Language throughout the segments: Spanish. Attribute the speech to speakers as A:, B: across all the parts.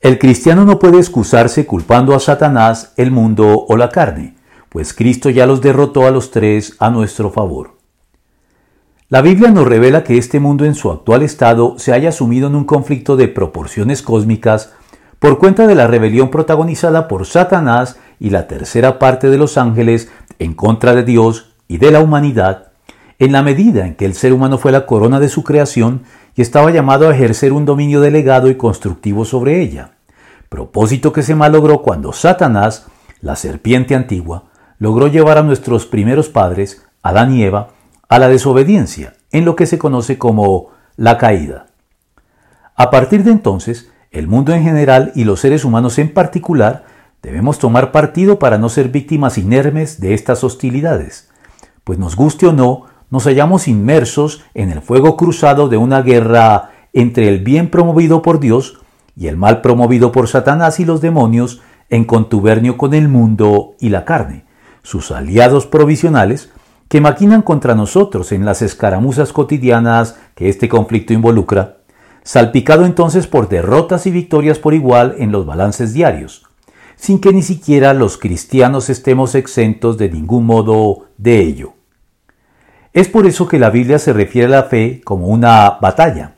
A: El cristiano no puede excusarse culpando a Satanás, el mundo o la carne, pues Cristo ya los derrotó a los tres a nuestro favor. La Biblia nos revela que este mundo en su actual estado se haya sumido en un conflicto de proporciones cósmicas por cuenta de la rebelión protagonizada por Satanás y la tercera parte de los ángeles en contra de Dios y de la humanidad, en la medida en que el ser humano fue la corona de su creación y estaba llamado a ejercer un dominio delegado y constructivo sobre ella, propósito que se malogró cuando Satanás, la serpiente antigua, logró llevar a nuestros primeros padres, Adán y Eva, a la desobediencia, en lo que se conoce como la caída. A partir de entonces, el mundo en general y los seres humanos en particular debemos tomar partido para no ser víctimas inermes de estas hostilidades, pues nos guste o no, nos hallamos inmersos en el fuego cruzado de una guerra entre el bien promovido por Dios y el mal promovido por Satanás y los demonios en contubernio con el mundo y la carne, sus aliados provisionales, que maquinan contra nosotros en las escaramuzas cotidianas que este conflicto involucra, salpicado entonces por derrotas y victorias por igual en los balances diarios, sin que ni siquiera los cristianos estemos exentos de ningún modo de ello. Es por eso que la Biblia se refiere a la fe como una batalla,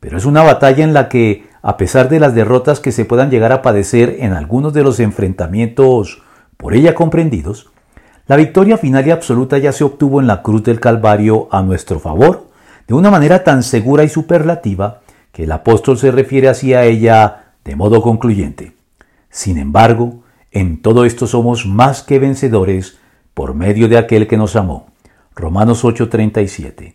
A: pero es una batalla en la que, a pesar de las derrotas que se puedan llegar a padecer en algunos de los enfrentamientos por ella comprendidos, la victoria final y absoluta ya se obtuvo en la cruz del Calvario a nuestro favor, de una manera tan segura y superlativa que el apóstol se refiere hacia ella de modo concluyente. Sin embargo, en todo esto somos más que vencedores por medio de aquel que nos amó. Romanos 8:37.